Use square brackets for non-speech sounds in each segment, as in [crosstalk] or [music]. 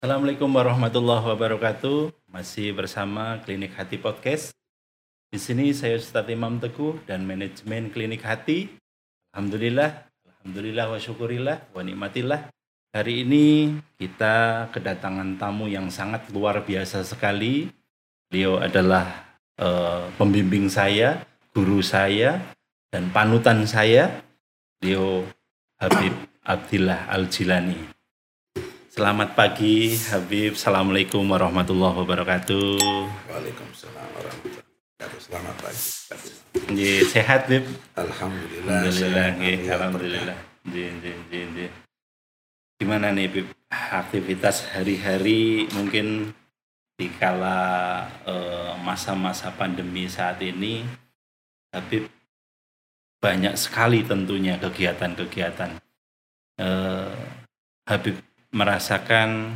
Assalamualaikum warahmatullahi wabarakatuh. Masih bersama Klinik Hati Podcast. Di sini saya Ustadz Imam Teguh dan manajemen Klinik Hati. Alhamdulillah, alhamdulillah wa syukurillah wa nikmatillah. Hari ini kita kedatangan tamu yang sangat luar biasa sekali. Beliau adalah eh, pembimbing saya, guru saya, dan panutan saya. Beliau Habib Abdillah Al-Jilani. Selamat pagi Habib. Assalamualaikum warahmatullahi wabarakatuh. Waalaikumsalam warahmatullahi wabarakatuh. Selamat pagi. Nggih, sehat Habib. Alhamdulillah. Alhamdulillah, sehat. nggih, Ya, alhamdulillah. Nggih, nggih, nggih. Gimana nih Habib aktivitas hari-hari mungkin di kala eh, masa-masa pandemi saat ini Habib banyak sekali tentunya kegiatan-kegiatan. Eh, Habib merasakan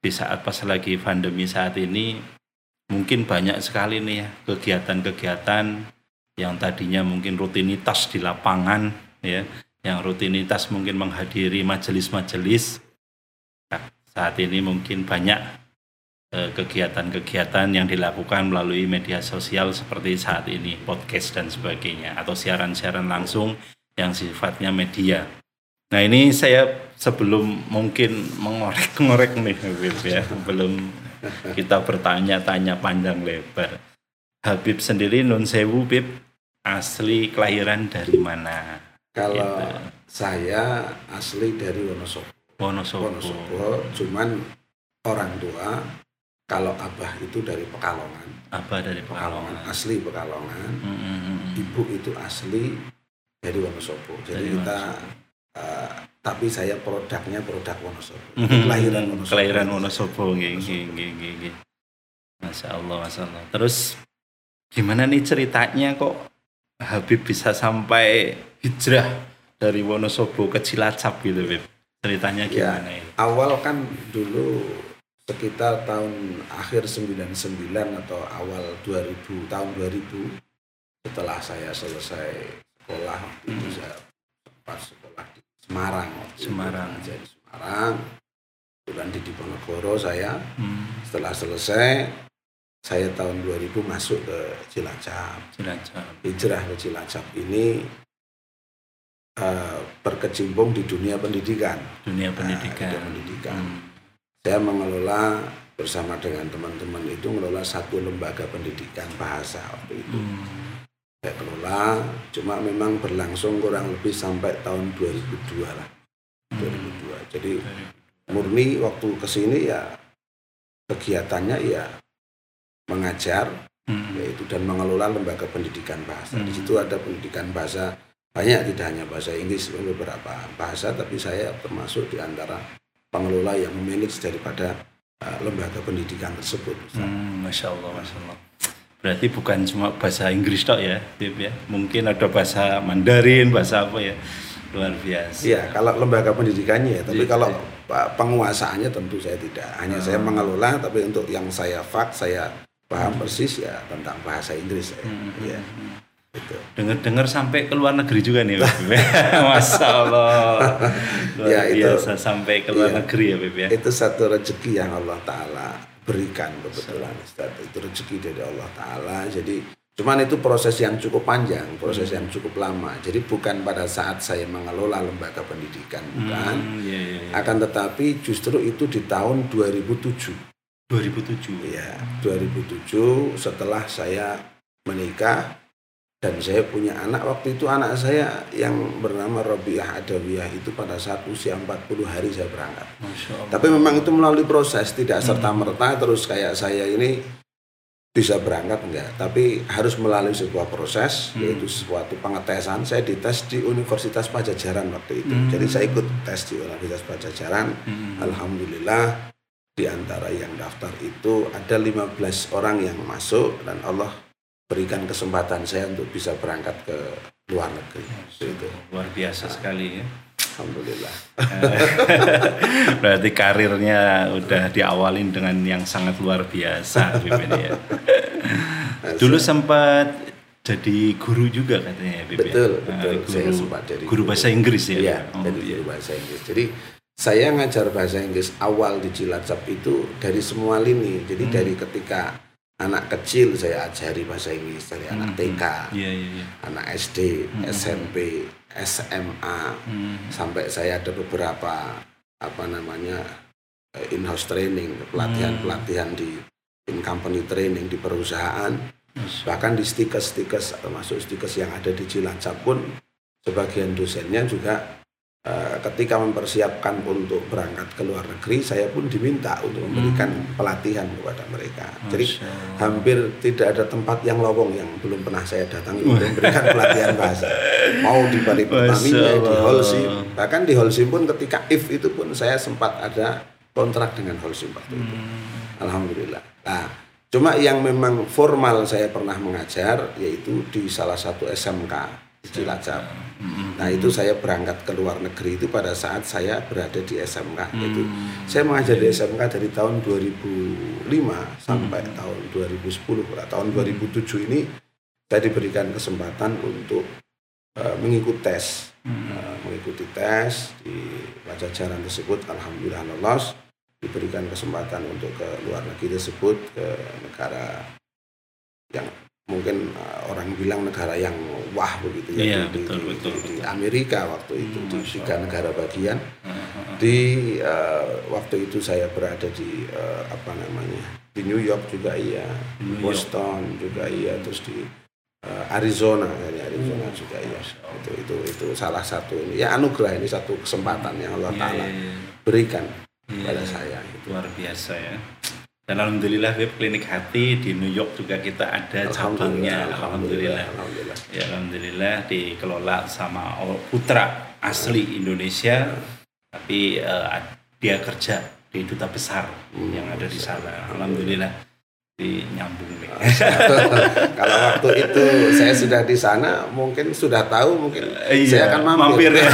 di saat pas lagi pandemi saat ini mungkin banyak sekali nih ya kegiatan-kegiatan yang tadinya mungkin rutinitas di lapangan ya yang rutinitas mungkin menghadiri majelis-majelis Nah, saat ini mungkin banyak eh, kegiatan-kegiatan yang dilakukan melalui media sosial seperti saat ini podcast dan sebagainya atau siaran-siaran langsung yang sifatnya media. Nah ini saya sebelum mungkin mengorek-ngorek nih Habib ya, belum kita bertanya-tanya panjang lebar. Habib sendiri Nun Sewu Bib asli kelahiran dari mana? Kalau Gitu. saya asli dari Wonosobo. Wonosobo. Wonosobo, cuman orang tua kalau abah itu dari Pekalongan. Apa dari Pekalongan? Asli Pekalongan. Mm, mm, mm. Ibu itu asli dari Wonosobo. Jadi Dari kita eh, tapi saya produknya produk Wonosobo. Mhm. Kelahiran Wonosobo. Kelahiran Wonosobo, nggih, nggih, nggih, nggih, nggih. Masya Allah, Masya Allah. Terus gimana nih ceritanya kok Habib bisa sampai hijrah dari Wonosobo ke Cilacap gitu, Bib? Ceritanya Ya. gimana ini? awal kan dulu sekitar tahun akhir 99 atau awal 2000 tahun 2000 setelah saya selesai sekolah waktu itu Hmm. saya sempat sekolah di Semarang. Semarang. Saya di Semarang kemudian di Diponegoro saya Hmm, setelah selesai saya tahun 2000 masuk ke Cilacap Cilacap. hijrah ke Cilacap ini eh, berkecimpung di dunia pendidikan Dunia Nah, pendidikan. dunia pendidikan. Hmm, saya mengelola bersama dengan teman-teman itu mengelola satu lembaga pendidikan bahasa waktu itu hmm, saya kelola cuma memang berlangsung kurang lebih sampai tahun 2002 lah hmm. 2002 jadi murni waktu ke sini ya kegiatannya ya mengajar Hmm, yaitu dan mengelola lembaga pendidikan bahasa di Hmm. situ ada pendidikan bahasa banyak tidak hanya bahasa Inggris beberapa bahasa tapi saya termasuk di antara pengelola yang memanage daripada uh, lembaga pendidikan tersebut. Hmm, Masya Allah, Masya Allah. Berarti bukan cuma bahasa Inggris tok ya, Bib ya. Mungkin ada bahasa Mandarin, bahasa apa ya. Luar biasa. Iya, kalau lembaga pendidikannya ya, tapi Iya, kalau penguasaannya tentu saya tidak. Hanya saya Hmm. mengelola, tapi untuk yang saya fak, saya paham persis ya tentang bahasa Inggris saya. Hmm, hmm. gitu. Dengar-dengar sampai ke luar negeri juga nih, Bib. [laughs] Masya Allah. Luar Ya, itu- biasa sampai ke luar iya. negeri ya, Bib ya. Itu satu rezeki yang Allah Taala berikan kebetulan Ustaz. Itu rezeki dari Allah Taala. Jadi cuman itu proses yang cukup panjang, proses yang cukup lama. Jadi bukan pada saat saya mengelola lembaga pendidikan, bukan. Hmm, iya, iya, iya. Akan tetapi justru itu di tahun 2007. 2007. Ya, 2007 setelah saya menikah dan saya punya anak waktu itu anak saya yang bernama Robiah Adawiyah itu pada saat usia 40 hari saya berangkat. Tapi memang itu melalui proses, tidak serta merta terus kayak saya ini bisa berangkat enggak, tapi harus melalui sebuah proses Hmm. yaitu suatu pengetesan. Saya dites di Universitas Pajajaran waktu itu. Hmm. Jadi saya ikut tes di Universitas Pajajaran. Hmm. Alhamdulillah di antara yang daftar itu ada 15 orang yang masuk dan Allah berikan kesempatan saya untuk bisa berangkat ke luar negeri. Itu. Luar biasa sekali ya. Alhamdulillah. [laughs] Berarti karirnya udah diawalin dengan yang sangat luar biasa ya. [laughs] Dulu sempat jadi guru juga katanya ya ya? Betul, Nah, betul. guru, Saya sempat jadi guru bahasa Inggris ya. Iya, Oh, jadi iya. guru bahasa Inggris. Jadi saya ngajar bahasa Inggris awal di Cilacap itu dari semua lini. Jadi Hmm. dari ketika anak kecil saya ajari bahasa Inggris dari anak TK, Iya, iya, iya. anak SD, Hmm. SMP, SMA, Hmm. sampai saya ada beberapa apa namanya eh, in-house training, pelatihan-pelatihan di in company training di perusahaan, Masya bahkan di stikers-stikers termasuk stikers yang ada di Cilacap pun sebagian dosennya juga ketika mempersiapkan untuk berangkat ke luar negeri, saya pun diminta untuk memberikan pelatihan kepada mereka. Jadi Masya Allah. hampir tidak ada tempat yang lowong yang belum pernah saya datangi untuk memberikan pelatihan bahasa. Mau di Bali Pertamina, di. Holcim, bahkan di Holcim pun ketika if itu pun saya sempat ada kontrak dengan Holcim waktu itu. Hmm. Alhamdulillah. Nah, cuma yang memang formal saya pernah mengajar yaitu di salah satu SMK Cilacap. Nah itu saya berangkat ke luar negeri itu pada saat saya berada di SMK. Itu Hmm. saya mengajar di SMK dari tahun 2005 sampai Hmm. tahun 2010. Nah, tahun 2007 ini saya diberikan kesempatan untuk eh, mengikuti tes, Hmm. Eh, mengikuti tes di pajajaran tersebut. Alhamdulillah lolos. Diberikan kesempatan untuk ke luar negeri tersebut ke negara yang mungkin eh, orang bilang negara yang wah begitu ya Iya, di, betul, di- betul, di- di betul. Amerika waktu itu Hmm, di tiga negara bagian Hmm. di eh, waktu itu saya berada di eh, apa namanya di New York juga iya New York. Boston juga iya terus di eh, Arizona ya, di Arizona Hmm, juga iya itu itu itu salah satu ini ya anugerah ini satu kesempatan yang Allah Iya, Taala iya, iya. berikan Iya. pada saya itu luar biasa ya dan alhamdulillah Beb klinik hati di New York juga kita ada cabangnya. Alhamdulillah alhamdulillah. ya alhamdulillah dikelola sama putra asli Indonesia. Tapi eh, dia kerja di duta besar Hmm, yang ada di sana. Alhamdulillah di nyambung nih [laughs] kalau waktu itu saya sudah di sana mungkin sudah tahu mungkin Iya, saya akan mampir, mampir ya.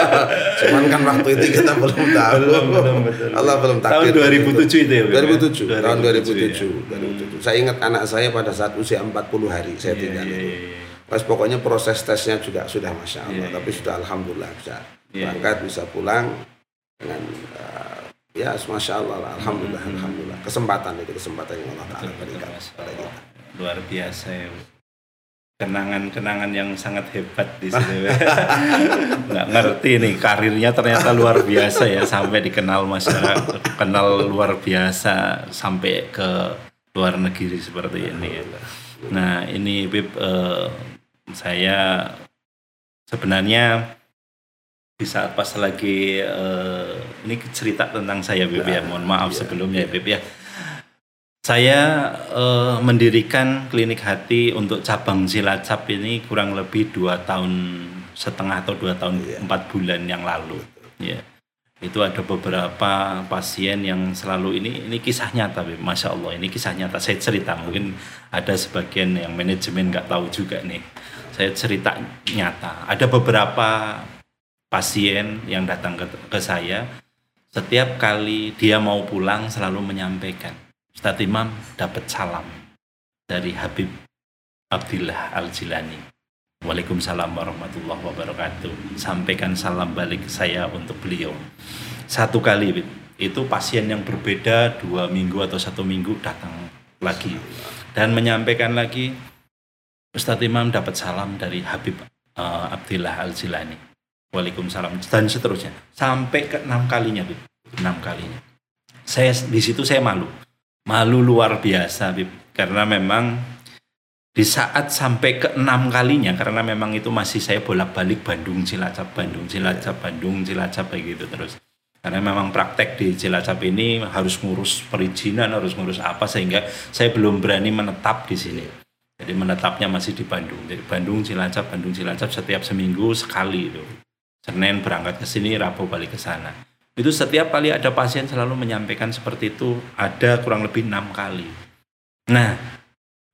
[laughs] cuman kan waktu itu kita belum tahu Belum, belum, betul. Allah belum tahun takdir 2007 itu ya Beb, ya? 2007 tahun 2007 ya. 2007 2007 saya ingat anak saya pada saat usia 40 hari saya Iya, tinggal iya, itu iya, iya. Pas pokoknya proses tesnya juga sudah masya Allah, Iya, tapi iya. sudah alhamdulillah bisa Iya, berangkat bisa pulang dengan eh, ya masya Allah, lah. alhamdulillah, Hmm. alhamdulillah. Kesempatan itu kesempatan yang Allah Taala berikan kepada kita. luar biasa ya kenangan-kenangan yang sangat hebat di [laughs] sini nggak ngerti nih karirnya ternyata luar biasa ya sampai dikenal masyarakat kenal luar biasa sampai ke luar negeri seperti ini ya. nah ini Bib eh, saya sebenarnya di saat pas lagi eh, ini cerita tentang saya Bib ya mohon maaf Iya, sebelumnya Bib ya saya eh, mendirikan klinik hati untuk cabang Cilacap ini kurang lebih dua tahun setengah atau dua tahun Iya. empat bulan yang lalu. Ya, itu ada beberapa pasien yang selalu ini ini kisah nyata, Bib. masya Allah ini kisah nyata. Saya cerita mungkin ada sebagian yang manajemen nggak tahu juga nih. Saya cerita nyata. Ada beberapa pasien yang datang ke, ke saya setiap kali dia mau pulang selalu menyampaikan Ustadz Imam dapat salam dari Habib Abdillah Al-Jilani. Waalaikumsalam warahmatullahi wabarakatuh. Sampaikan salam balik saya untuk beliau. Satu kali, itu pasien yang berbeda dua minggu atau satu minggu datang lagi dan menyampaikan lagi Ustadz Imam dapat salam dari Habib eh, Abdillah Al-Jilani. Waalaikumsalam. Dan seterusnya. Sampai ke enam kalinya, Bib. enam kalinya. Saya di situ saya malu. Malu luar biasa Bib. Karena memang di saat sampai ke enam kalinya karena memang itu masih saya bolak-balik Bandung Cilacap Bandung Cilacap Bandung Cilacap kayak gitu terus. Karena memang praktek di Cilacap ini harus ngurus perizinan harus ngurus apa sehingga saya belum berani menetap di sini. Jadi menetapnya masih di Bandung. Jadi Bandung Cilacap Bandung Cilacap setiap seminggu sekali itu Senin berangkat ke sini Rabu balik ke sana. Itu setiap kali ada pasien selalu menyampaikan seperti itu ada kurang lebih enam kali. Nah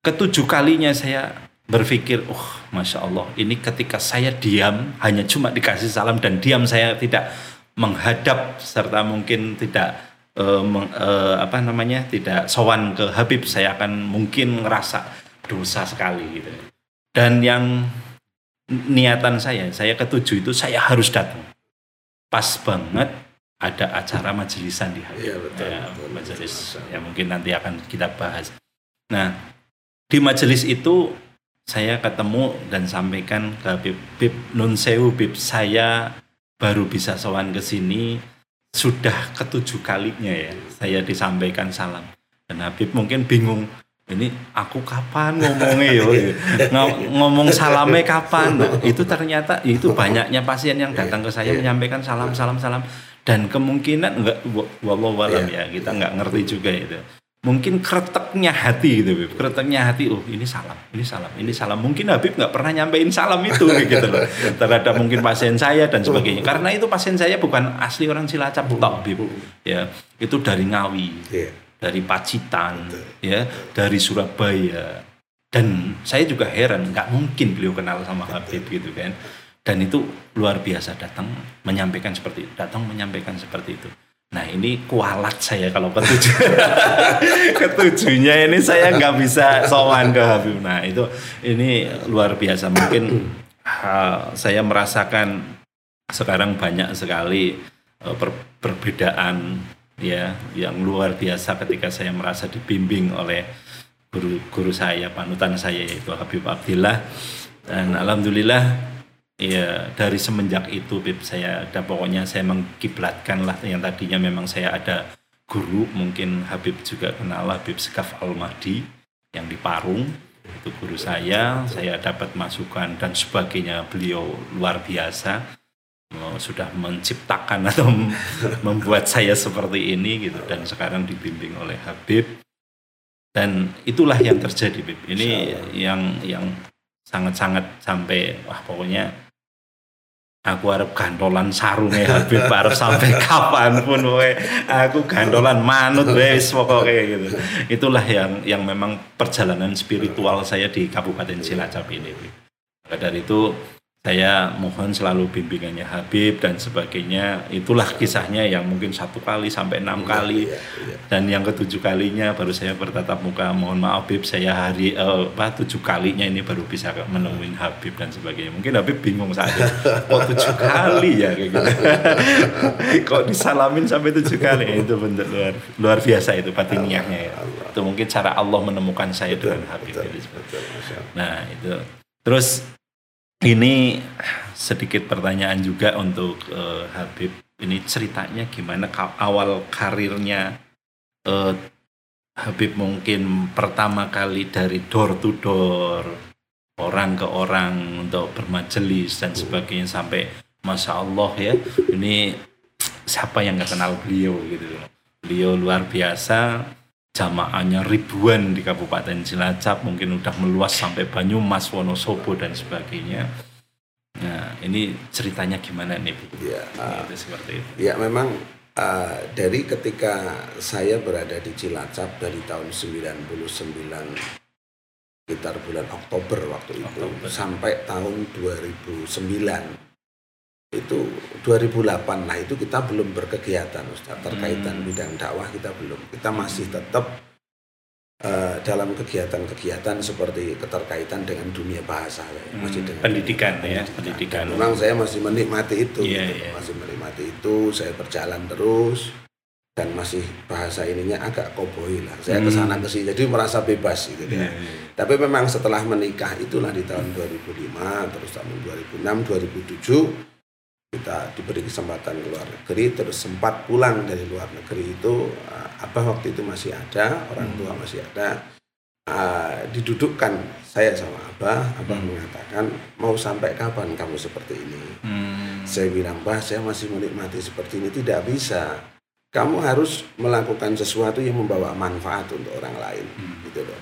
ketujuh kalinya saya berpikir oh masya Allah ini ketika saya diam hanya cuma dikasih salam dan diam saya tidak menghadap serta mungkin tidak eh, meng- eh, apa namanya tidak sowan ke Habib saya akan mungkin ngerasa dosa sekali gitu. Dan yang niatan saya saya ketujuh itu saya harus datang pas banget ada acara majelisan di Habib. Iya, betul, ya, betul. majelis Allah. ya mungkin nanti akan kita bahas. Nah, di majelis itu saya ketemu dan sampaikan ke Habib, Bib Nun Sewu, Bib saya baru bisa sowan ke sini sudah ketujuh kalinya ya saya disampaikan salam dan Habib mungkin bingung ini aku kapan ngomongnya yo Ngo- ngomong salamnya kapan? Nah, itu ternyata itu banyaknya pasien yang datang ke saya Iya. menyampaikan salam salam salam. Dan kemungkinan enggak wallahu alam Iya. ya kita nggak ngerti juga itu. Mungkin kreteknya hati gitu Bib. Kreteknya hati oh ini salam ini salam ini salam. Mungkin Habib nggak pernah nyampein salam itu [laughs] gitu loh. Terhadap mungkin pasien saya dan sebagainya. Karena itu pasien saya bukan asli orang Cilacap tok Bib. Ya itu dari Ngawi. Iya. Dari Pacitan ya dari Surabaya. Dan saya juga heran nggak mungkin beliau kenal sama Habib gitu kan. Dan itu luar biasa datang menyampaikan seperti itu datang menyampaikan seperti itu. Nah ini kualat saya kalau ketujuh [laughs] ketujuhnya ini saya nggak bisa sowan ke Habib. Nah itu ini luar biasa. Mungkin ha, saya merasakan sekarang banyak sekali eh, per- perbedaan ya yang luar biasa ketika saya merasa dibimbing oleh guru guru saya panutan saya yaitu Habib Abdillah. Dan alhamdulillah ya dari semenjak itu Bib saya ada pokoknya saya mengkiblatkan lah. Yang tadinya memang saya ada guru mungkin Habib juga kenal Habib Sekaf Al Mahdi yang di Parung. Itu guru saya saya dapat masukan dan sebagainya. Beliau luar biasa sudah menciptakan atau mem- [laughs] membuat saya seperti ini gitu dan sekarang dibimbing oleh Habib dan itulah yang terjadi Bib ini yang yang sangat-sangat sampai wah pokoknya aku harap gandolan sarungnya Habib [laughs] harap sampai kapan pun woy. aku gandolan manut wes pokoknya gitu itulah yang yang memang perjalanan spiritual saya di Kabupaten Cilacap ini Bib. Dari itu saya mohon selalu bimbingannya Habib dan sebagainya. Itulah kisahnya yang mungkin satu kali sampai enam kali. Iya, iya. dan yang ketujuh kalinya baru saya bertatap muka. Mohon maaf Habib saya hari eh, apa tujuh kalinya ini baru bisa menemuin Habib dan sebagainya. Mungkin Habib bingung saat itu kok tujuh kali ya? kayak gitu. [laughs] Kok disalamin sampai tujuh kali? Itu bentuk luar luar biasa itu batiniahnya ya. Itu mungkin cara Allah menemukan saya dengan Habib. Betul, betul, Allah. Nah itu. Terus ini sedikit pertanyaan juga untuk eh, Habib. Ini ceritanya gimana awal karirnya eh, Habib mungkin pertama kali dari door to door orang ke orang untuk bermajelis dan sebagainya sampai masya Allah ya ini siapa yang nggak kenal beliau gitu. Beliau luar biasa jamaahnya ribuan di Kabupaten Cilacap mungkin udah meluas sampai Banyumas, Wonosobo dan sebagainya. Nah, ini ceritanya gimana nih, Bu? Iya, ah, Itu seperti itu. Ya memang uh, dari ketika saya berada di Cilacap dari tahun 99 sekitar bulan Oktober waktu itu Oktober. sampai tahun 2009 itu 2008 nah itu kita belum berkegiatan Ustaz terkaitan Hmm. bidang dakwah kita belum kita masih tetap uh, dalam kegiatan-kegiatan seperti keterkaitan dengan dunia bahasa ya. masih Hmm, dengan pendidikan ya, pendidikan. Memang saya masih menikmati itu, Iya, gitu. iya. masih menikmati itu. Saya berjalan terus dan masih bahasa ininya agak koboi lah. Saya Hmm. ke sana ke sini, jadi merasa bebas gitu ya. iya. Tapi memang setelah menikah itulah di tahun 2005, terus tahun 2006, 2007 kita diberi kesempatan ke luar negeri, terus sempat pulang dari luar negeri itu, uh, abah waktu itu masih ada, orang tua masih ada. Uh, didudukkan saya sama abah, abah Hmm. mengatakan mau sampai kapan kamu seperti ini? Hmm. Saya bilang, bah saya masih menikmati seperti ini tidak bisa. Kamu harus melakukan sesuatu yang membawa manfaat untuk orang lain, Hmm. gitu loh.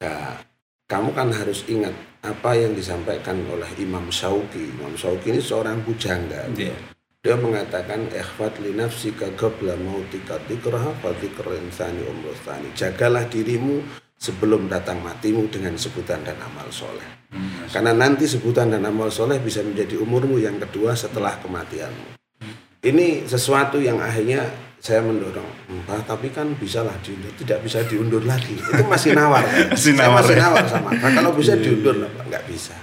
Nah, kamu kan harus ingat apa yang disampaikan oleh Imam Syauqi. Imam Syauqi ini seorang bujangga. Iya. Dia mengatakan ikhfat li nafsika qabla mautika dzikraha fa dzikrul insani umrustani. Jagalah dirimu sebelum datang matimu dengan sebutan dan amal soleh. Hmm. Karena nanti sebutan dan amal soleh bisa menjadi umurmu yang kedua setelah kematianmu. Ini sesuatu yang akhirnya saya mendorong, Mbah, tapi kan bisa lah diundur, tidak bisa diundur lagi. Itu masih nawar. kan? [laughs] Masih Saya nawar, masih ya? nawar sama Mbah. Kalau bisa diundur lah, Pak. nggak bisa.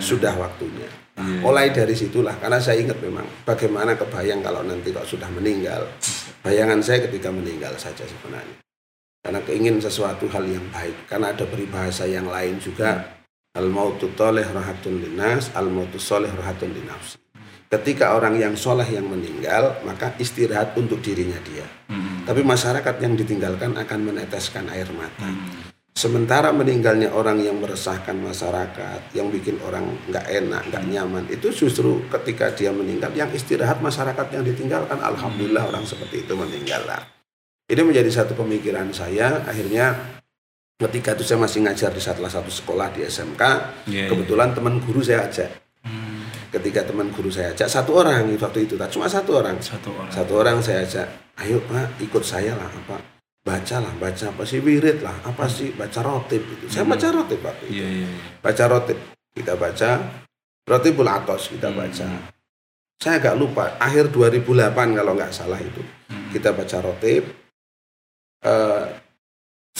sudah waktunya. Nah, Iya. mulai dari situlah karena saya ingat memang bagaimana kebayang kalau nanti kok sudah meninggal. Bayangan saya ketika meninggal saja sebenarnya. Karena keingin sesuatu hal yang baik. Karena ada peribahasa yang lain juga al mautu toleh rahatun linas, al mautu soleh rahatun linafsi. Ketika orang yang soleh yang meninggal, maka istirahat untuk dirinya dia. Hmm. Tapi masyarakat yang ditinggalkan akan meneteskan air mata. Hmm. Sementara meninggalnya orang yang meresahkan masyarakat, yang bikin orang nggak enak, nggak nyaman, itu justru ketika dia meninggal, yang istirahat masyarakat yang ditinggalkan, alhamdulillah orang seperti itu meninggal lah. Ini menjadi satu pemikiran saya. Akhirnya ketika itu saya masih ngajar di salah satu sekolah di SMK, Iya, iya. kebetulan teman guru saya ajak. Hmm. Ketika teman guru saya ajak satu orang waktu itu, cuma satu orang. Satu orang. Satu orang saya ajak, ayo pak ikut saya lah apa baca lah baca apa sih wirid lah apa sih baca rotib itu saya baca rotib waktu itu Iya, iya, iya. baca rotib kita baca rotibul atos kita Hmm. baca saya agak lupa akhir 2008 kalau nggak salah itu Hmm. kita baca rotib Eh,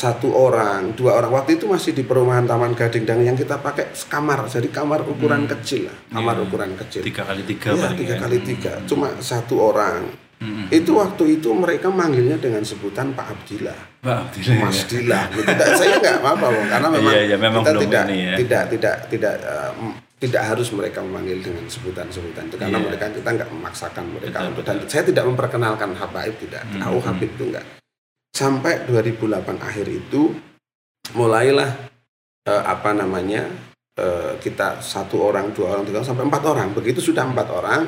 satu orang dua orang waktu itu masih di perumahan Taman Gading dan yang kita pakai kamar jadi kamar ukuran Hmm. kecil lah kamar Iya. ukuran kecil Tiga kali tiga Iya, paling tiga ya. kali tiga cuma satu orang Hmm. itu waktu itu mereka manggilnya dengan sebutan Pak Abdillah, Pak Abdillah, Mas ya. Dillah. Gitu. Saya nggak apa-apa, karena [laughs] memang, Iya, iya, memang kita belum tidak, ini ya. tidak, tidak, tidak, m- tidak harus mereka memanggil dengan sebutan-sebutan itu karena Iya. mereka kita nggak memaksakan mereka Betul, betul. dan saya tidak memperkenalkan Habaib tidak Hmm, tahu hmm. Habib itu enggak sampai 2008 akhir itu mulailah eh, apa namanya eh, kita satu orang dua orang tiga orang sampai empat orang begitu sudah empat orang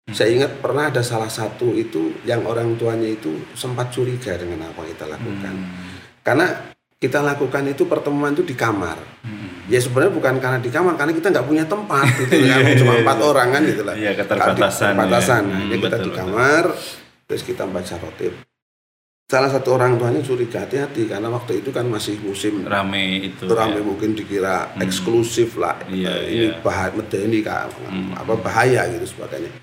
Hmm. saya ingat pernah ada salah satu itu yang orang tuanya itu sempat curiga dengan apa yang kita lakukan Hmm. karena kita lakukan itu pertemuan itu di kamar Hmm. ya sebenarnya bukan karena di kamar karena kita nggak punya tempat [laughs] gitu kan Iya, cuma iya, empat iya. orang kan gitu lah Iya, keterbatasan. keterbatasan ya. Hmm, ini kita betul, di betul. kamar terus kita baca rotib salah satu orang tuanya curiga hati-hati karena waktu itu kan masih musim Rame itu. rame ya. mungkin dikira Hmm. eksklusif lah Iya, ini iya. bahaya medeni kan Hmm. apa bahaya gitu sebagainya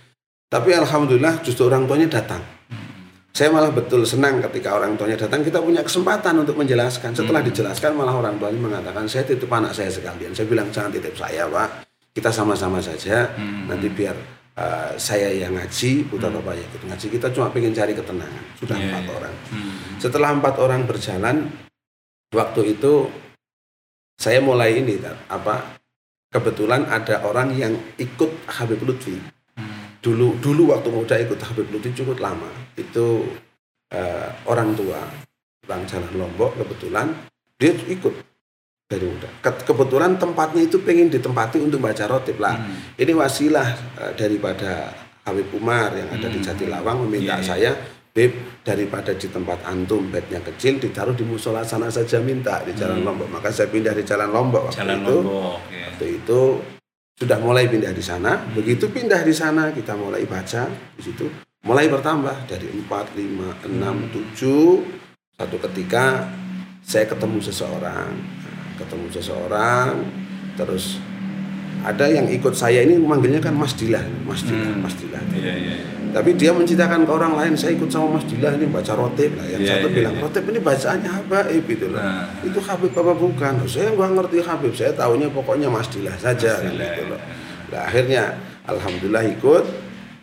tapi alhamdulillah justru orang tuanya datang Hmm. saya malah betul senang ketika orang tuanya datang kita punya kesempatan untuk menjelaskan setelah Hmm. dijelaskan malah orang tuanya mengatakan saya titip anak saya sekalian saya bilang jangan titip saya pak kita sama-sama saja Hmm. nanti biar uh, saya yang ngaji putra bapak yang ikut ngaji kita cuma pengen cari ketenangan sudah Iya, empat iya. orang Hmm. setelah empat orang berjalan waktu itu saya mulai ini apa kebetulan ada orang yang ikut Habib Lutfi Hmm. dulu dulu waktu muda ikut Habib Lutfi cukup lama itu eh, orang tua orang Jalan Lombok kebetulan dia ikut dari muda kebetulan tempatnya itu pengen ditempati untuk baca rotib lah Hmm. ini wasilah eh, daripada Habib Umar yang ada di Hmm. Jatilawang meminta Iya, iya. saya Beb daripada di tempat antum bednya kecil ditaruh di musola sana saja minta di Jalan Hmm. Lombok maka saya pindah di Jalan Lombok waktu Jalan itu Lombok. ya. waktu itu sudah mulai pindah di sana begitu pindah di sana kita mulai baca di situ mulai bertambah dari 4, 5, 6, 7 satu ketika saya ketemu seseorang ketemu seseorang terus ada yang ikut saya ini manggilnya kan Mas Dilah Mas Dilah Hmm. Mas Dilah Iya, iya. iya. tapi dia menceritakan ke orang lain saya ikut sama Mas Dilah ini baca rotib lah yang Iya, satu iya, bilang rotib ini bacaannya Habib gitu loh Nah. itu Habib apa bukan saya nggak ngerti Habib saya tahunya pokoknya Mas Dilah saja Mas kan Dilah, gitu loh nah akhirnya alhamdulillah ikut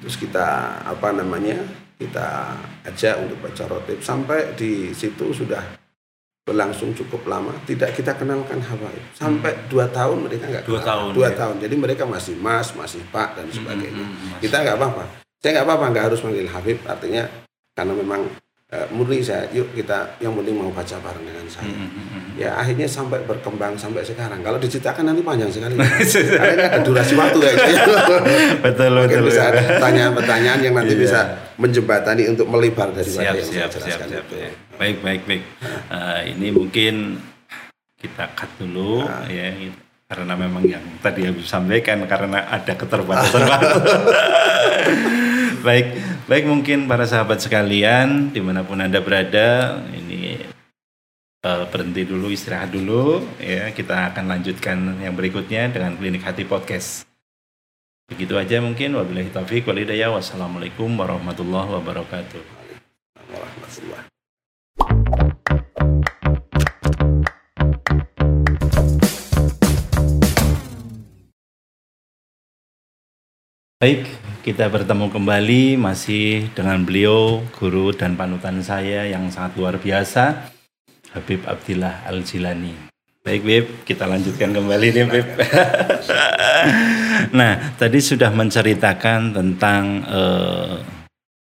terus kita apa namanya kita ajak untuk baca rotib sampai di situ sudah berlangsung cukup lama tidak kita kenalkan Habaib sampai dua tahun mereka nggak Dua kenal. tahun, dua ya. tahun jadi mereka masih Mas masih Pak dan sebagainya Hmm, hmm, hmm. kita nggak apa-apa saya nggak apa-apa nggak harus manggil Habib artinya karena memang eh, murni saya yuk kita yang penting mau baca bareng dengan saya. Hmm, hmm, ya akhirnya sampai berkembang sampai sekarang. Kalau diceritakan nanti panjang sekali. [laughs] Karena ini ada durasi waktu kayaknya [laughs] Betul, mungkin betul. bisa ada pertanyaan-pertanyaan yang nanti Iya. bisa menjembatani untuk melebar daripada siap yang siap saya siap jelaskan siap. ya. baik baik baik. Eh, ini mungkin kita cut dulu Nah. ya. Karena memang yang tadi Habib sampaikan karena ada keterbatasan waktu. [laughs] Baik baik mungkin para sahabat sekalian di mana pun anda berada ini eh, berhenti dulu istirahat dulu ya. Kita akan lanjutkan yang berikutnya dengan klinik hati podcast. Begitu aja mungkin. Wabillahi taufik walhidayah wassalamualaikum warahmatullahi wabarakatuh. Baik, kita bertemu kembali masih dengan beliau, guru dan panutan saya yang sangat luar biasa, Habib Abdillah Al-Jilani. Baik, Bib, kita lanjutkan kembali nih, Bib. [laughs] nah, tadi sudah menceritakan tentang eh,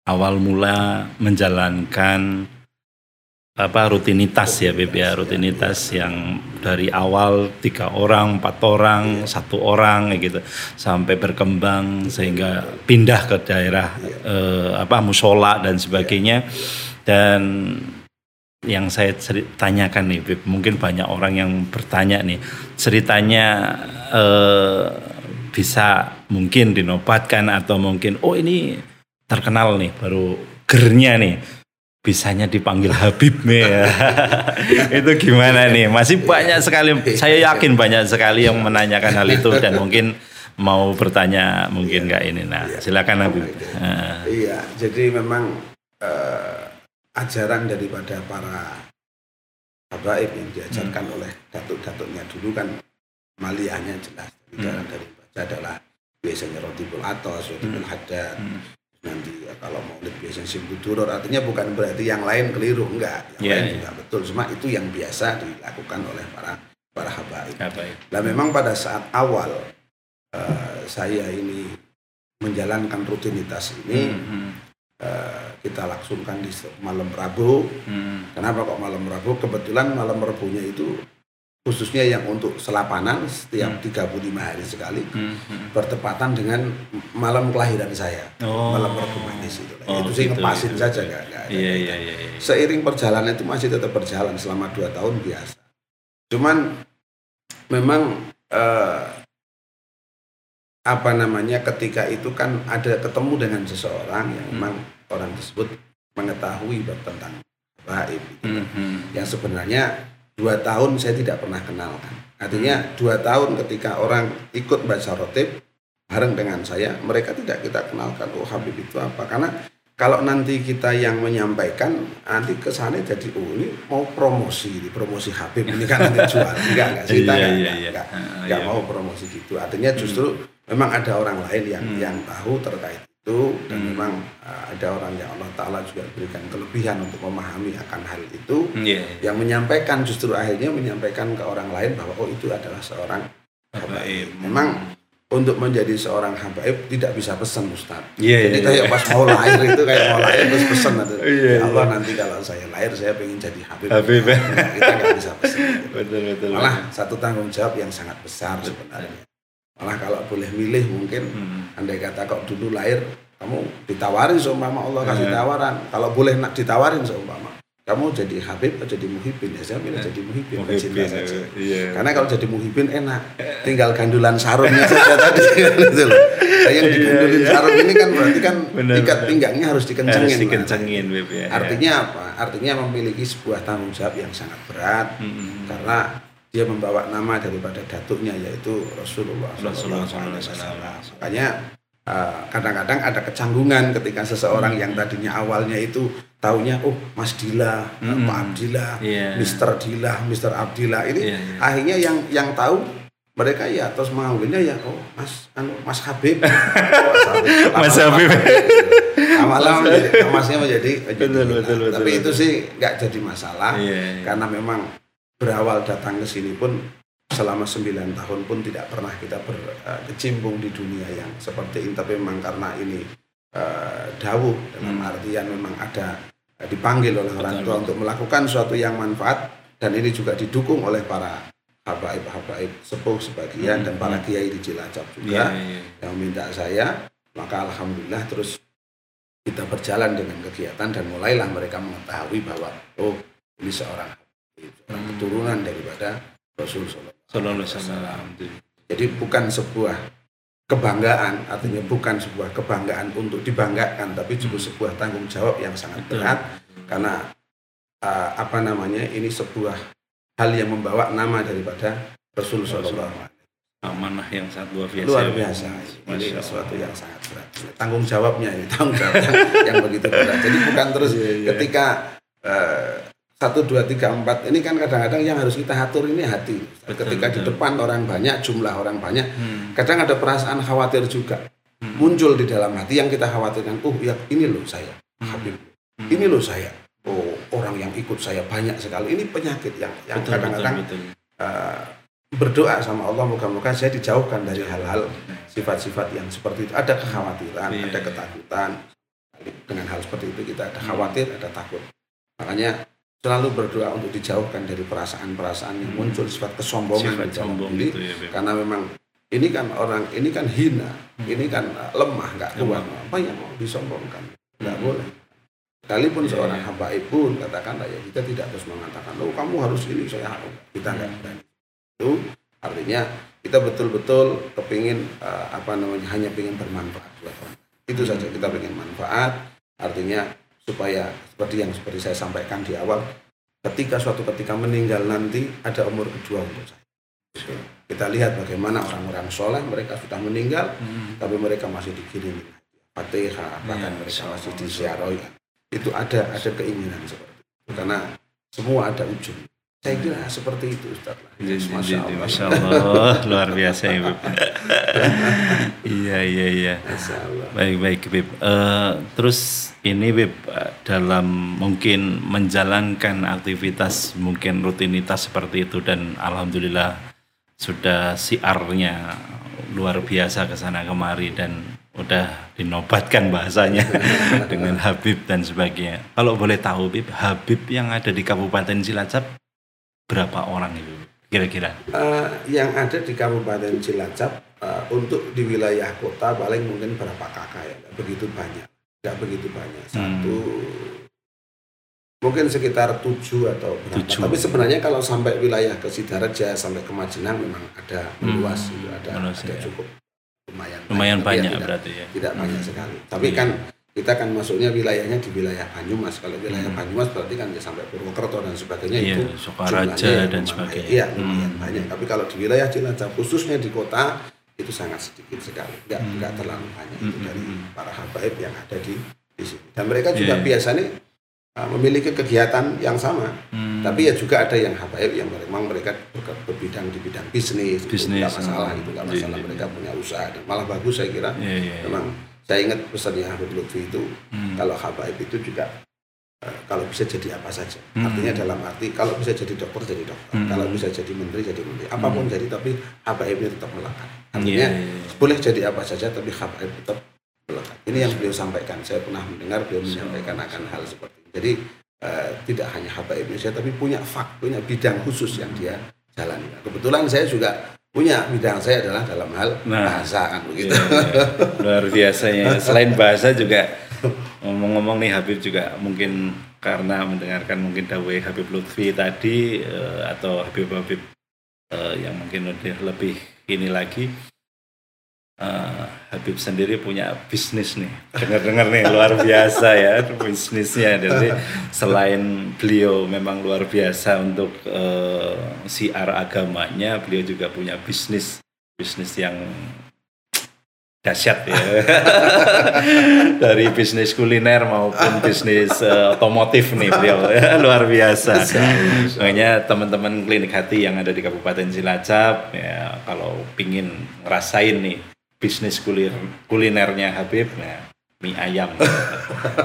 awal mula menjalankan apa rutinitas ya Beb ya. Rutinitas yang dari awal tiga orang empat orang satu orang gitu. Sampai berkembang sehingga pindah ke daerah eh, apa musola dan sebagainya. Dan yang saya tanyakan nih Beb mungkin banyak orang yang bertanya nih ceritanya eh, bisa mungkin dinobatkan atau mungkin oh ini terkenal nih baru gernya nih bisanya dipanggil Habib nih ya. [laughs] itu gimana nih? Masih banyak sekali, saya yakin banyak sekali yang menanyakan hal itu dan mungkin mau bertanya mungkin nggak ini. Nah, iya. silakan Habib. Uh. Iya, jadi memang uh, ajaran daripada para habaib yang diajarkan hmm. oleh datuk-datuknya dulu kan maliahnya jelas. Ajaran hmm. dari baca adalah biasanya rotibul atas, rotibul hmm. hadad, hmm nanti ya, kalau mau lihat biasanya simbuduror artinya bukan berarti yang lain keliru enggak yang yeah, lain yeah. juga betul cuma itu yang biasa dilakukan oleh para para habaib. Nah memang pada saat awal uh, saya ini menjalankan rutinitas ini mm -hmm. uh, kita langsungkan di malam Rabu. Mm. Kenapa kok malam Rabu? Kebetulan malam Rabunya itu khususnya yang untuk selapanan setiap hmm. 35 hari sekali hmm. Hmm. bertepatan dengan malam kelahiran saya oh. malam Rabu Manis itu oh, itu sih gitu, ngepasin gitu. saja ada iya, iya, iya. seiring perjalanan itu masih tetap berjalan selama dua tahun biasa cuman memang eh, apa namanya ketika itu kan ada ketemu dengan seseorang yang hmm. memang orang tersebut mengetahui tentang gaib gitu. hmm. yang sebenarnya dua tahun saya tidak pernah kenalkan. Artinya hmm. dua tahun ketika orang ikut baca rotib bareng dengan saya, mereka tidak kita kenalkan oh Habib itu apa. Karena kalau nanti kita yang menyampaikan nanti ke sana jadi oh ini mau promosi ini promosi Habib ini kan nanti jual [laughs] enggak enggak kita iya, enggak, iya, iya. enggak, enggak, iya. mau promosi gitu artinya justru hmm. memang ada orang lain yang hmm. yang tahu terkait itu dan hmm. memang uh, ada orang yang Allah Taala juga berikan kelebihan untuk memahami akan hal itu yeah. yang menyampaikan justru akhirnya menyampaikan ke orang lain bahwa oh itu adalah seorang habaib. Memang untuk menjadi seorang habaib tidak bisa pesan Ustaz. Yeah, Jadi yeah, kayak yeah. pas mau lahir itu kayak mau lahir terus pesan ada. Yeah, ya Allah yeah. nanti kalau saya lahir saya pengen jadi habib. Habib. Nah, kita nggak bisa pesan. Gitu. Betul, betul, Malah betul. satu tanggung jawab yang sangat besar sebenarnya. Malah kalau boleh milih mungkin hmm. Andai kata kok dulu lahir kamu ditawarin seumpama Allah kasih hmm. tawaran. Kalau boleh nak ditawarin seumpama kamu jadi Habib atau jadi Muhibin ya saya pilih jadi Muhibin, muhibin saja. Iya. Karena kalau jadi Muhibin enak, tinggal gandulan sarungnya saja tadi [laughs] gitu loh. Yang digandulin iya. sarung ini kan berarti kan benar, ikat pinggangnya harus dikencengin. Harus dikencengin, Beb, ya. Artinya apa? Artinya memiliki sebuah tanggung jawab yang sangat berat -hmm. karena dia membawa nama daripada datuknya yaitu Rasulullah Alaihi Wasallam. Makanya eh, kadang-kadang uh, ada kecanggungan ketika seseorang hmm. yang tadinya awalnya itu taunya oh Mas Dila, hmm. Pak Abdillah, yeah. Mister Dila, Mister Abdillah ini yeah, yeah. akhirnya yang yang tahu mereka ya terus manggilnya ya oh Mas anu Mas Habib. [laughs] mas Habib. Menjadi masnya menjadi, menjadi betul, betul, betul, tapi betul, itu sih nggak jadi masalah yeah, yeah. karena memang berawal datang ke sini pun selama sembilan tahun pun tidak pernah kita berkecimpung di dunia yang seperti ini tapi memang karena ini uh, dawuh dalam hmm. artian memang ada uh, dipanggil oleh orang tua untuk melakukan sesuatu yang manfaat dan ini juga didukung oleh para habaib-habaib sepuh sebagian hmm. dan para hmm. kiai di Cilacap juga yeah, yeah. Iya. yang minta saya maka alhamdulillah terus kita berjalan dengan kegiatan dan mulailah mereka mengetahui bahwa oh ini seorang orang keturunan daripada Rasul Sallallahu Alaihi Wasallam. Jadi bukan sebuah kebanggaan, artinya bukan sebuah kebanggaan untuk dibanggakan, tapi juga sebuah tanggung jawab yang sangat berat karena uh, apa namanya ini sebuah hal yang membawa nama daripada Rasul Sallallahu. Amanah yang sangat luar biasa. Luar biasa. Ini sesuatu yang sangat berat. Tanggung jawabnya ini tanggung jawab yang, [laughs] yang begitu berat. Jadi bukan terus yeah, yeah. ketika uh, satu dua tiga empat ini kan kadang-kadang yang harus kita atur ini hati betul, ketika betul. di depan orang banyak jumlah orang banyak hmm. kadang ada perasaan khawatir juga Hmm. muncul di dalam hati yang kita khawatirkan oh ya ini loh saya Hmm. Habib Hmm. ini loh saya oh orang yang ikut saya banyak sekali ini penyakit yang yang kadang-kadang uh, berdoa sama Allah moga-moga saya dijauhkan dari hal-hal sifat-sifat yang seperti itu ada kekhawatiran Iya, ada ketakutan dengan hal seperti itu kita ada Hmm. khawatir ada takut makanya selalu berdoa untuk dijauhkan dari perasaan-perasaan yang Hmm. muncul sifat kesombongan Sifat di dalam sombong diri gitu ya, Beb. karena memang ini kan orang ini kan hina Hmm. ini kan lemah nggak kuat apa yang mau disombongkan nggak boleh sekalipun Iya, seorang iya. habaib pun katakanlah ya kita tidak harus mengatakan oh kamu harus ini saya harus kita nggak Hmm. itu artinya kita betul-betul kepingin uh, apa namanya hanya ingin bermanfaat buat orang itu Hmm. saja kita ingin manfaat artinya supaya seperti yang seperti saya sampaikan di awal ketika suatu ketika meninggal nanti ada umur kedua untuk saya. Kita lihat bagaimana orang-orang soleh mereka sudah meninggal Hmm. tapi mereka masih dikirim fatihah bahkan Ya, mereka masih disiaroi itu ada ada keinginan seperti itu. Karena semua ada ujung saya kira seperti itu Ustaz Jadi, Masya Allah. Masya Allah, [laughs] luar biasa ya, [laughs] Beb. iya, iya, iya. Baik, baik, Bib. Eh, terus ini, Bib, dalam mungkin menjalankan aktivitas, mungkin rutinitas seperti itu, dan alhamdulillah sudah siarnya luar biasa ke sana kemari dan udah dinobatkan bahasanya [laughs] dengan Habib dan sebagainya. Kalau boleh tahu, Bib, Habib yang ada di Kabupaten Cilacap berapa orang itu kira-kira? Eh, yang ada di Kabupaten Cilacap eh, untuk di wilayah kota paling mungkin berapa kakak ya nggak begitu banyak nggak begitu banyak Hmm. satu mungkin sekitar tujuh atau berapa Tujuh. tapi sebenarnya kalau sampai wilayah ke Sidaraja sampai ke Majenang memang ada Hmm, luas itu ada luas, ada ya. cukup lumayan Lumayan Tapi ya banyak tidak, berarti ya. tidak banyak Hmm. sekali tapi Iya. kan kita kan masuknya wilayahnya di wilayah Banyumas kalau wilayah Hmm. Banyumas berarti kan ya sampai Purwokerto dan sebagainya Iya, itu Sukaraja dan sebagainya. Iya, lumayan Hmm. banyak. Tapi kalau di wilayah Cilacap khususnya di kota itu sangat sedikit sekali. Enggak Hmm. enggak terlalu banyak Hmm, itu dari hmm, hmm. para habaib yang ada di di sini. Dan mereka juga Iya. biasanya uh, memiliki kegiatan yang sama. Hmm. Tapi ya juga ada yang habaib yang memang mereka berbidang di bidang bisnis. itu Bisnis, masalah hmm. itu nggak Iya, masalah iya, mereka punya usaha dan malah bagus saya kira. Iya, iya, iya. Memang saya ingat pesannya Habib Lutfi itu Hmm. kalau habaib itu juga eh, kalau bisa jadi apa saja. Hmm. Artinya dalam arti kalau bisa jadi dokter jadi dokter, Hmm. kalau bisa jadi menteri jadi menteri, apa pun jadi tapi habaibnya tetap melekat. Artinya iya, iya. boleh jadi apa saja tapi habaib tetap melekat. Ini yang beliau sampaikan. Saya pernah mendengar beliau menyampaikan akan hal seperti ini. Jadi eh, tidak hanya habaibnya saja tapi punya fak, punya bidang khusus yang dia jalani. Kebetulan saya juga punya bidang saya adalah dalam hal Nah. bahasa kan begitu. Iya, iya. luar biasanya selain bahasa juga ngomong-ngomong nih Habib juga mungkin karena mendengarkan mungkin Dawei Habib Lutfi tadi eh, atau Habib-Habib eh, yang mungkin lebih, lebih ini lagi eh, Habib sendiri punya bisnis nih. Dengar-dengar nih luar biasa ya bisnisnya. Jadi selain beliau memang luar biasa untuk eh, siar agamanya beliau juga punya bisnis. Bisnis yang dahsyat ya. [laughs] Dari bisnis kuliner maupun bisnis eh, otomotif nih beliau ya, luar biasa. Makanya teman-teman klinik hati yang ada di Kabupaten Cilacap ya kalau pingin ngerasain nih bisnis kulir kulinernya Habib ya mie ayam.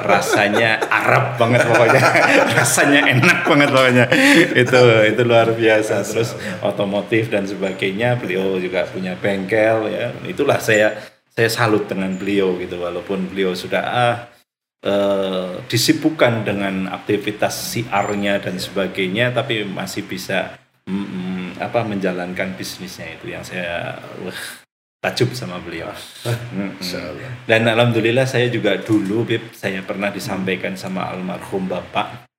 Rasanya Arab banget pokoknya. [laughs] Rasanya enak banget pokoknya. Itu itu luar biasa. Terus otomotif dan sebagainya beliau juga punya bengkel ya. Itulah saya saya salut dengan beliau gitu. Walaupun beliau sudah ah eh, disibukkan dengan aktivitas siarnya dan sebagainya tapi masih bisa mm, mm, apa menjalankan bisnisnya itu yang saya wah, takjub sama beliau. [laughs] Allah. Dan alhamdulillah saya juga dulu Bib, saya pernah disampaikan sama almarhum Bapak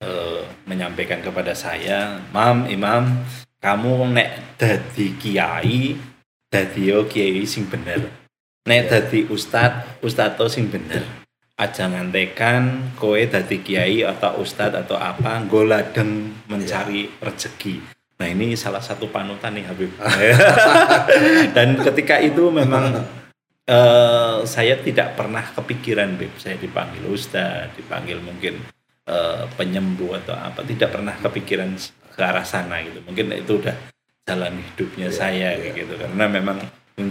eh, menyampaikan kepada saya, "Mam, Imam, kamu nek dadi kiai, dadi yo kiai sing bener. Nek dadi ustad, ustad to sing bener. Aja ngantekan kowe dadi kiai atau ustad atau apa, nggo ladeng mencari rezeki." Nah, ini salah satu panutan nih Habib. [laughs] Dan ketika itu memang eh, saya tidak pernah kepikiran Beb saya dipanggil ustaz dipanggil mungkin eh, penyembuh atau apa tidak pernah kepikiran ke arah sana gitu mungkin itu udah jalan hidupnya Iya, saya iya. gitu karena memang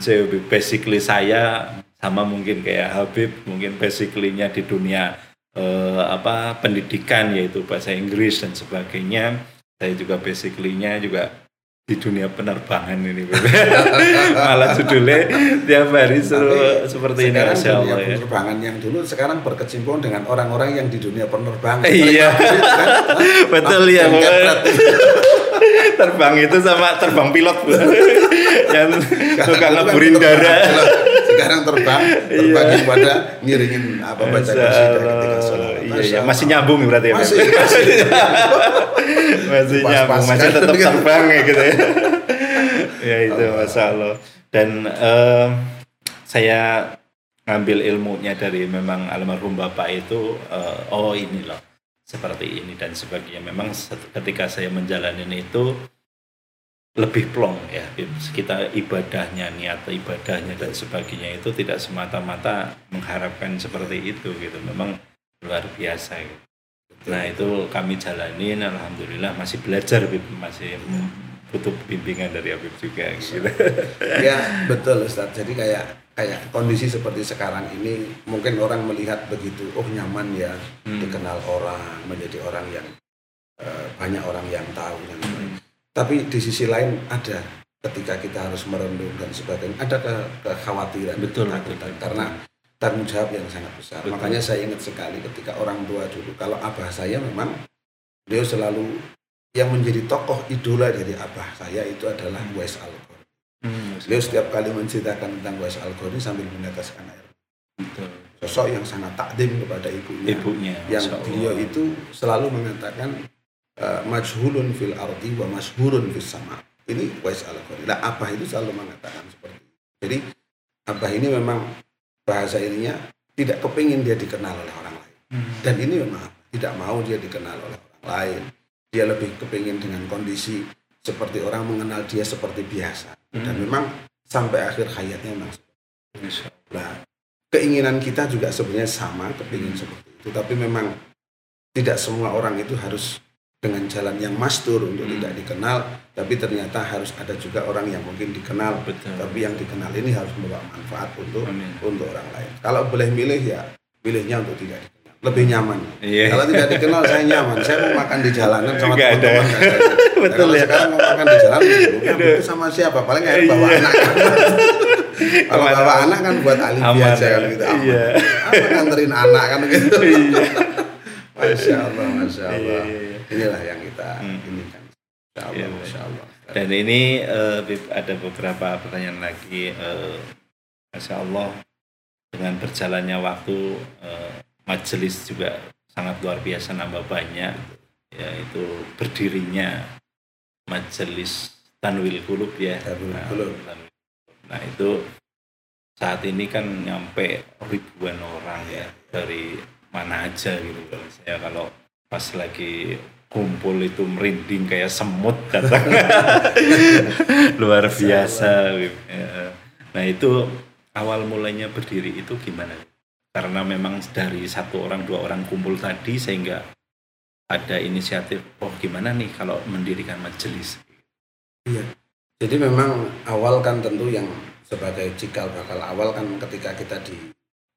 Saya basically saya sama mungkin kayak Habib, mungkin basically-nya di dunia eh, apa pendidikan yaitu bahasa Inggris dan sebagainya. Saya juga basically-nya juga di dunia penerbangan ini [laughs] malah judulnya tiap hari seru, seperti ini Sekarang Masya dunia Allah ya penerbangan yang dulu sekarang berkecimpung dengan orang-orang yang di dunia penerbangan. Iya. Kan? [laughs] betul ya. Terbang itu sama terbang pilot [laughs] yang suka ngeburin terbang, dara kalau Sekarang terbang, terbagi pada ngiringin apa baca Allah. ketika sholat. Iya, iya. Masih nyambung berarti ya? Masih, masih. [laughs] masih nyambung masih kan tetap terbang ya gitu ya [laughs] ya itu masya Allah dan saya ngambil ilmunya dari memang almarhum bapak itu eh, oh ini loh seperti ini dan sebagainya memang ketika saya menjalani itu lebih plong ya kita ibadahnya niat ibadahnya dan sebagainya itu tidak semata-mata mengharapkan seperti itu gitu memang luar biasa gitu. Nah itu kami jalanin, alhamdulillah masih belajar, masih butuh bimbingan dari Habib juga. Gitu. ya betul Ustaz. Jadi kayak kayak kondisi seperti sekarang ini mungkin orang melihat begitu, oh nyaman ya Hmm. dikenal orang, menjadi orang yang eh, banyak orang yang tahu dan Hmm. Tapi di sisi lain ada ketika kita harus merenung dan sebagainya, ada ke- kekhawatiran, Betul, ketakutan betul. karena tanggung jawab yang sangat besar. Betul. Makanya saya ingat sekali ketika orang tua dulu, kalau abah saya memang beliau selalu yang menjadi tokoh idola dari abah saya itu adalah Wes Al Hmm, Beliau setiap kali menceritakan tentang Wes Al sambil meneteskan air. betul. Sosok yang sangat takdim kepada ibunya. Ibunya. yang Masya Allah. beliau itu selalu mengatakan eh, majhulun fil ardi wa masyhurun fis sama. Ini Wes Al Nah, Abah itu selalu mengatakan seperti itu. Jadi Abah ini memang bahasa ininya tidak kepingin dia dikenal oleh orang lain. Hmm. Dan ini memang tidak mau dia dikenal oleh orang lain. Dia lebih kepingin dengan kondisi seperti orang mengenal dia seperti biasa. Dan Hmm. memang sampai akhir hayatnya memang. Nah, keinginan kita juga sebenarnya sama, kepingin seperti itu. Tapi memang tidak semua orang itu harus dengan jalan yang mastur untuk Hmm. tidak dikenal. Tapi ternyata harus ada juga orang yang mungkin dikenal. Betul. Tapi yang dikenal ini harus membawa manfaat untuk Amin. untuk orang lain. Kalau boleh milih ya pilihnya untuk tidak dikenal. Lebih nyaman. Iya. Kalau tidak dikenal saya nyaman. Saya mau makan di jalanan sama teman-teman. [laughs] Betul ya. sekarang mau makan di jalan, ya, itu sama siapa? Paling bawa Iya. anak. [laughs] Kalau bawa anak kan buat alibi aja kan ya. gitu. Aman. Iya. Apa nganterin anak kan gitu. [laughs] Iya. Masya Allah, Masya Allah. Iya, iya. Inilah yang kita Hmm. ini kan. Masya Allah, Masya Allah. Dan ini Bib, ada beberapa pertanyaan lagi. eh, Masya Allah, dengan berjalannya waktu, eh, majelis juga sangat luar biasa nambah banyak. Yaitu berdirinya majelis Tanwil Kulub ya. Tanwil Nah. Tanwil Qulub. Nah itu saat ini kan nyampe ribuan orang ya dari mana aja gitu. Kalau saya kalau pas lagi kumpul itu merinding kayak semut datang [laughs] luar biasa Bib. Ya. nah itu awal mulainya berdiri itu gimana karena memang dari satu orang dua orang kumpul tadi sehingga ada inisiatif oh gimana nih kalau mendirikan majelis Iya. Jadi memang awal kan tentu yang sebagai cikal bakal awal kan ketika kita di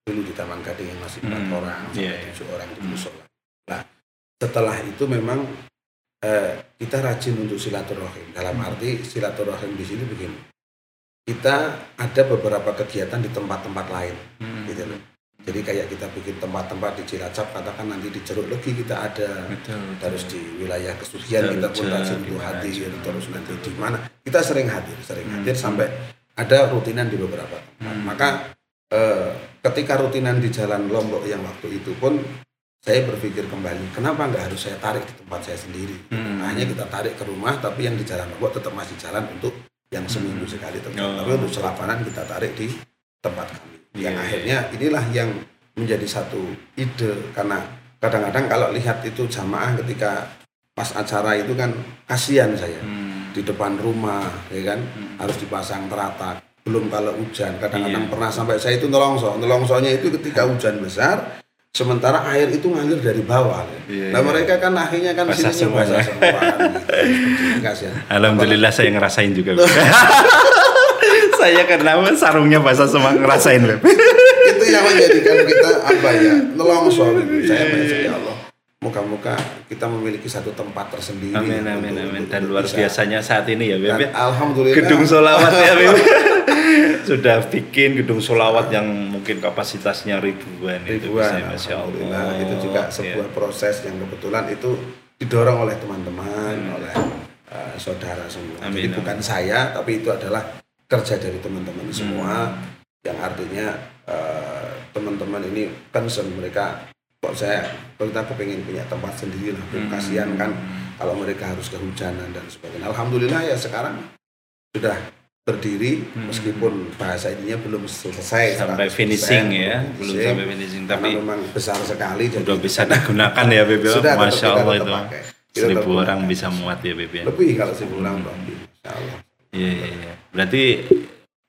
dulu di Taman Gading yang masih empat Hmm, orang sampai iya, tujuh orang di Hmm. musola. Nah setelah itu memang eh, kita rajin untuk silaturahim. Dalam Hmm. arti silaturahim di sini begini. Kita ada beberapa kegiatan di tempat-tempat lain, gitu loh. Jadi kayak kita bikin tempat-tempat di Cilacap, katakan nanti di Jeruk Legi kita ada, betul, terus di wilayah kesucian kita pun rajin untuk hadir terus nanti di mana kita sering hadir sering Hmm. hadir sampai ada rutinan di beberapa tempat Hmm. maka eh, ketika rutinan di jalan Lombok yang waktu itu pun saya berpikir kembali kenapa nggak harus saya tarik di tempat saya sendiri Hmm. hanya kita tarik ke rumah tapi yang di jalan Lombok tetap masih jalan untuk yang seminggu Hmm. sekali tetap Oh. tapi untuk selapanan kita tarik di tempat kami yang Iya, iya. akhirnya inilah yang menjadi satu ide karena kadang-kadang kalau lihat itu jamaah ketika pas acara itu kan kasihan saya Hmm. di depan rumah ya kan Hmm. harus dipasang teratak belum kalau hujan kadang-kadang Iya. pernah sampai saya itu nelongso nelongsonya itu ketika hujan besar sementara air itu ngalir dari bawah ya. Iya, nah iya. mereka kan akhirnya kan Basah sini basah semuanya. semua [laughs] gitu. Seperti ini, kasihan Alhamdulillah saya ngerasain juga. [laughs] saya karena sarungnya basah semua ngerasain Beb. itu yang menjadikan kita apa ya nelongso gitu. saya bersyukur ya Allah Moga-moga kita memiliki satu tempat tersendiri. Amin amin amin untuk- dan luar bisa- biasanya saat ini ya Beb. Dan ya. alhamdulillah Gedung solawat ya Beb. [laughs] Sudah bikin gedung solawat yang mungkin kapasitasnya ribuan, itu ribuan bisa, Masya alhamdulillah. Allah. itu juga Ya. sebuah proses yang kebetulan itu didorong oleh teman-teman oleh uh, saudara semua Amin, jadi amin. bukan saya tapi itu adalah kerja dari teman-teman Hmm. semua yang artinya uh, teman-teman ini concern mereka kok saya kalau kita kepengen punya tempat sendiri lah Hmm. kasihan kan kalau mereka harus kehujanan dan sebagainya alhamdulillah ya sekarang sudah berdiri Hmm. meskipun bahasa ininya belum selesai sampai 100%, finishing ya, belum sampai finishing tapi memang besar sekali jadi udah bisa digunakan ya Beb. ya. Sudah, Masya Allah tetap itu. pakai. Seribu orang bisa muat ya Beb. ya. lebih kalau seribu orang lebih Insya Allah Iya, iya, iya. Berarti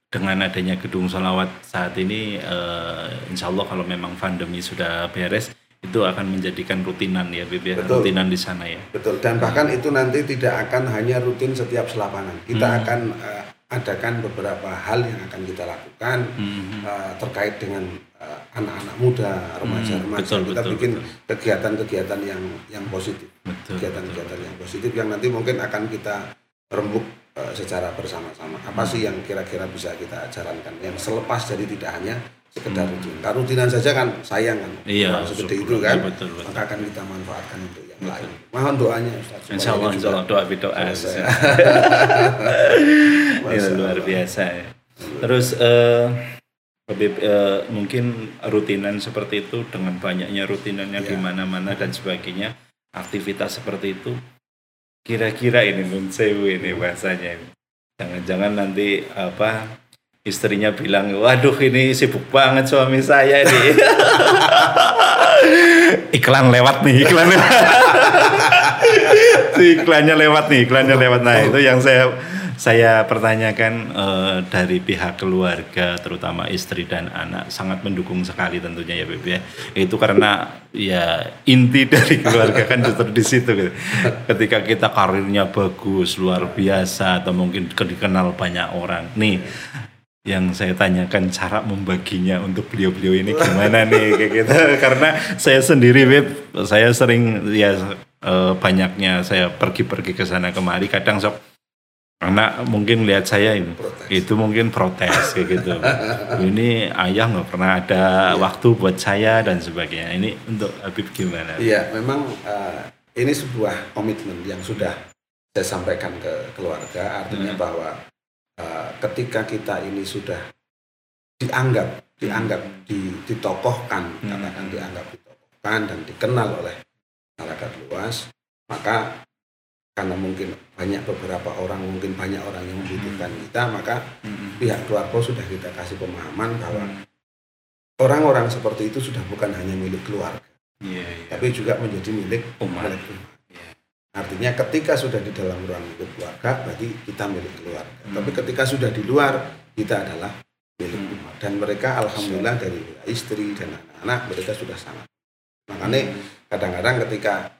dengan adanya gedung solawat saat ini, eh, insya Allah kalau memang pandemi sudah beres, itu akan menjadikan rutinan ya, Bib ya, Betul. rutinan di sana ya. betul dan bahkan itu nanti tidak akan hanya rutin setiap selapangan kita Hmm. akan eh, adakan beberapa hal yang akan kita lakukan Hmm. eh, terkait dengan anak-anak muda remaja-remaja betul, kita betul, bikin betul. kegiatan-kegiatan yang yang positif Betul. kegiatan-kegiatan yang positif yang nanti mungkin akan kita rembuk eh, secara bersama-sama. Apa sih yang kira-kira bisa kita jalankan yang selepas dari tidak hanya sekedar Hmm. rutin. Kalau rutinan saja kan sayang kan, Iya, seperti betul, itu kan, betul, betul. maka akan kita manfaatkan untuk yang lain. Mohon doanya Ustaz. Insya Allah, insya Allah doa doa. [laughs] Masya luar biasa ya. Terus eh, Habib, eh, mungkin rutinan seperti itu dengan banyaknya rutinannya di Ya. mana-mana dan sebagainya, aktivitas seperti itu, kira-kira ini nun sewu ini bahasanya. ini. Jangan-jangan nanti apa istrinya bilang, waduh ini sibuk banget suami saya nih. [laughs] iklan lewat nih, iklan lewat. [laughs] Iklannya lewat nih, iklannya lewat. Nah itu yang saya saya pertanyakan eh, dari pihak keluarga, terutama istri dan anak, sangat mendukung sekali tentunya ya Beb ya. Itu karena ya inti dari keluarga kan justru di situ gitu. Ketika kita karirnya bagus, luar biasa, atau mungkin dikenal banyak orang. Nih, yang saya tanyakan cara membaginya untuk beliau-beliau ini gimana nih kayak gitu karena saya sendiri Beb, saya sering ya eh, banyaknya saya pergi-pergi ke sana kemari kadang sok anak mungkin lihat saya ini Protes. itu mungkin protes kayak gitu [laughs] ini ayah nggak pernah ada waktu buat saya dan sebagainya ini untuk Habib gimana Iya, memang eh, ini sebuah komitmen yang sudah saya sampaikan ke keluarga, artinya Hmm. bahwa eh, ketika kita ini sudah dianggap, dianggap, di, ditokohkan, Hmm. katakan dianggap ditokohkan dan dikenal oleh masyarakat luas, maka karena mungkin banyak beberapa orang, mungkin banyak orang yang membutuhkan kita, maka Mm-mm. pihak keluarga sudah kita kasih pemahaman bahwa Hmm. orang-orang seperti itu sudah bukan hanya milik keluarga Iya, iya. tapi juga menjadi milik Umat. milik umat. Iya. Artinya ketika sudah di dalam ruang lingkup keluarga, berarti kita milik keluarga. Hmm. Tapi ketika sudah di luar, kita adalah milik Hmm. umat. Dan mereka alhamdulillah dari istri dan anak-anak mereka sudah sangat. Makanya kadang-kadang ketika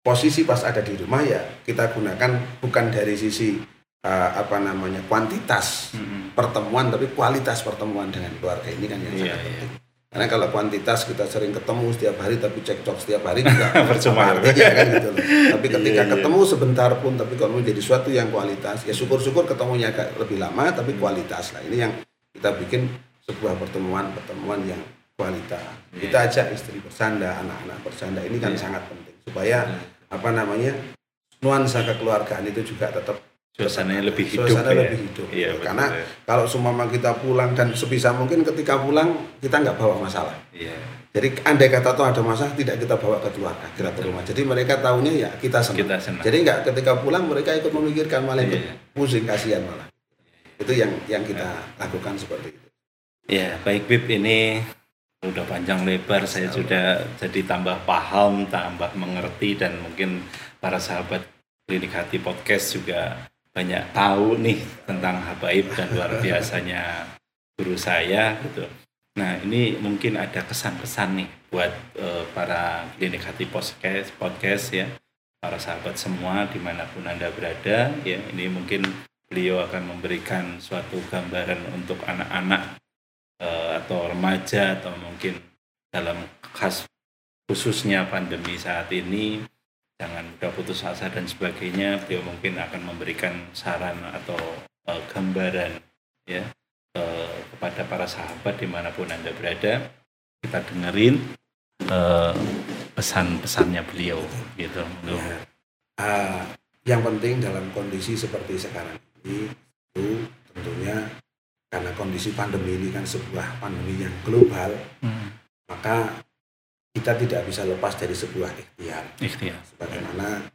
posisi pas ada di rumah ya kita gunakan bukan dari sisi eh, apa namanya kuantitas Mm-mm. pertemuan tapi kualitas pertemuan dengan keluarga ini kan yang Iya, sangat iya. penting. Karena kalau kuantitas kita sering ketemu setiap hari tapi cekcok setiap hari juga [laughs] Percuma. apa artinya kan gitu loh. Tapi ketika Iya, iya. ketemu sebentar pun tapi kalau menjadi suatu yang kualitas ya syukur-syukur ketemunya agak lebih lama tapi Hmm. kualitas lah. Ini yang kita bikin sebuah pertemuan-pertemuan yang kualitas. Iya. Kita ajak istri bersanda, anak-anak bersanda ini kan Iya. sangat penting supaya apa namanya nuansa kekeluargaan itu juga tetap suasananya lebih hidup suasana ya. lebih hidup. Iya, betul, Karena ya. kalau seumpama kita pulang dan sebisa mungkin ketika pulang kita nggak bawa masalah. Iya. Jadi andai kata tuh ada masalah tidak kita bawa ke keluarga, kita ke rumah. Jadi mereka tahunya ya kita senang. Kita senang. Jadi nggak ketika pulang mereka ikut memikirkan malah ikut Iya. pusing kasihan malah. Itu yang yang kita lakukan seperti itu. Ya, baik Bib, ini udah panjang lebar, saya sudah jadi tambah paham, tambah mengerti dan mungkin para sahabat Klinik Hati Podcast juga banyak tahu nih tentang Habaib dan luar [laughs] biasanya guru saya gitu. Nah, ini mungkin ada kesan-pesan nih buat eh, para Klinik Hati Podcast, podcast ya, para sahabat semua di mana pun Anda berada ya, ini mungkin beliau akan memberikan suatu gambaran untuk anak-anak uh, atau remaja atau mungkin dalam khas khususnya pandemi saat ini jangan mudah putus asa dan sebagainya beliau mungkin akan memberikan saran atau uh, gambaran ya uh, kepada para sahabat di mana pun anda berada kita dengerin uh, pesan-pesannya beliau gitu ya. uh, yang penting dalam kondisi seperti sekarang ini itu tentunya karena kondisi pandemi ini kan sebuah pandemi yang global, hmm. maka kita tidak bisa lepas dari sebuah ikhtiar. Ikhtiar. Sebagaimana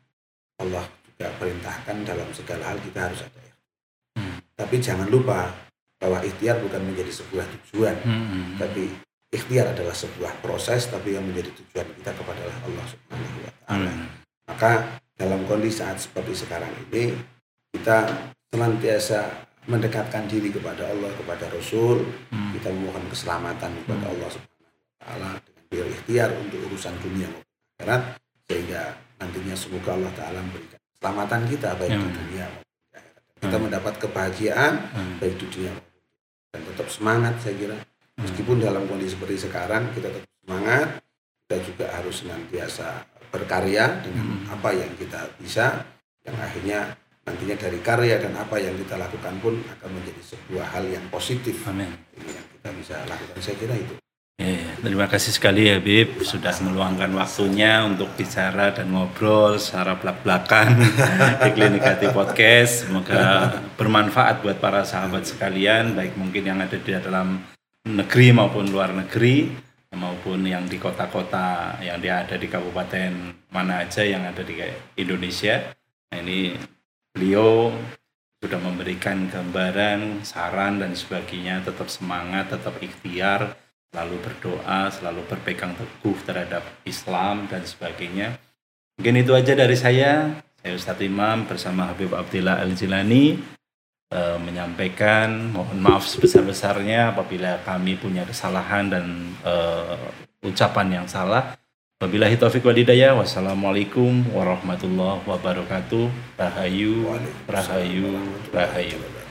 Allah juga perintahkan dalam segala hal kita harus ada ikhtiar. Hmm. Tapi jangan lupa bahwa ikhtiar bukan menjadi sebuah tujuan, hmm. tapi ikhtiar adalah sebuah proses, tapi yang menjadi tujuan kita kepada Allah Subhanahu Wa Taala. Hmm. Maka dalam kondisi saat seperti sekarang ini kita senantiasa mendekatkan diri kepada Allah kepada Rasul hmm. kita memohon keselamatan kepada hmm. Allah Subhanahu Wa Taala dengan berikhtiar untuk urusan dunia maupun akhirat sehingga nantinya semoga Allah Taala memberikan keselamatan kita baik hmm. di dunia maupun di akhirat kita hmm. mendapat kebahagiaan hmm. baik di dunia maupun dan tetap semangat saya kira hmm. meskipun dalam kondisi seperti sekarang kita tetap semangat kita juga harus senantiasa berkarya dengan hmm. apa yang kita bisa yang akhirnya nantinya dari karya dan apa yang kita lakukan pun akan menjadi sebuah hal yang positif Amin. ini yang kita bisa lakukan saya kira itu Ya, ya. Terima kasih sekali ya Bib sudah meluangkan waktunya untuk bicara dan ngobrol secara belak-belakan [laughs] di Klinikati Podcast. Semoga bermanfaat buat para sahabat sekalian, baik mungkin yang ada di dalam negeri maupun luar negeri maupun yang di kota-kota yang dia ada di kabupaten mana aja yang ada di Indonesia. Nah, ini beliau sudah memberikan gambaran, saran dan sebagainya, tetap semangat, tetap ikhtiar, selalu berdoa, selalu berpegang teguh terhadap Islam dan sebagainya. Mungkin itu aja dari saya. Saya Ustadz Imam bersama Habib Abdillah Al-Jilani e, menyampaikan mohon maaf sebesar-besarnya apabila kami punya kesalahan dan e, ucapan yang salah. Wabillahi taufiq. Wassalamualaikum warahmatullahi wabarakatuh. Rahayu, rahayu, rahayu.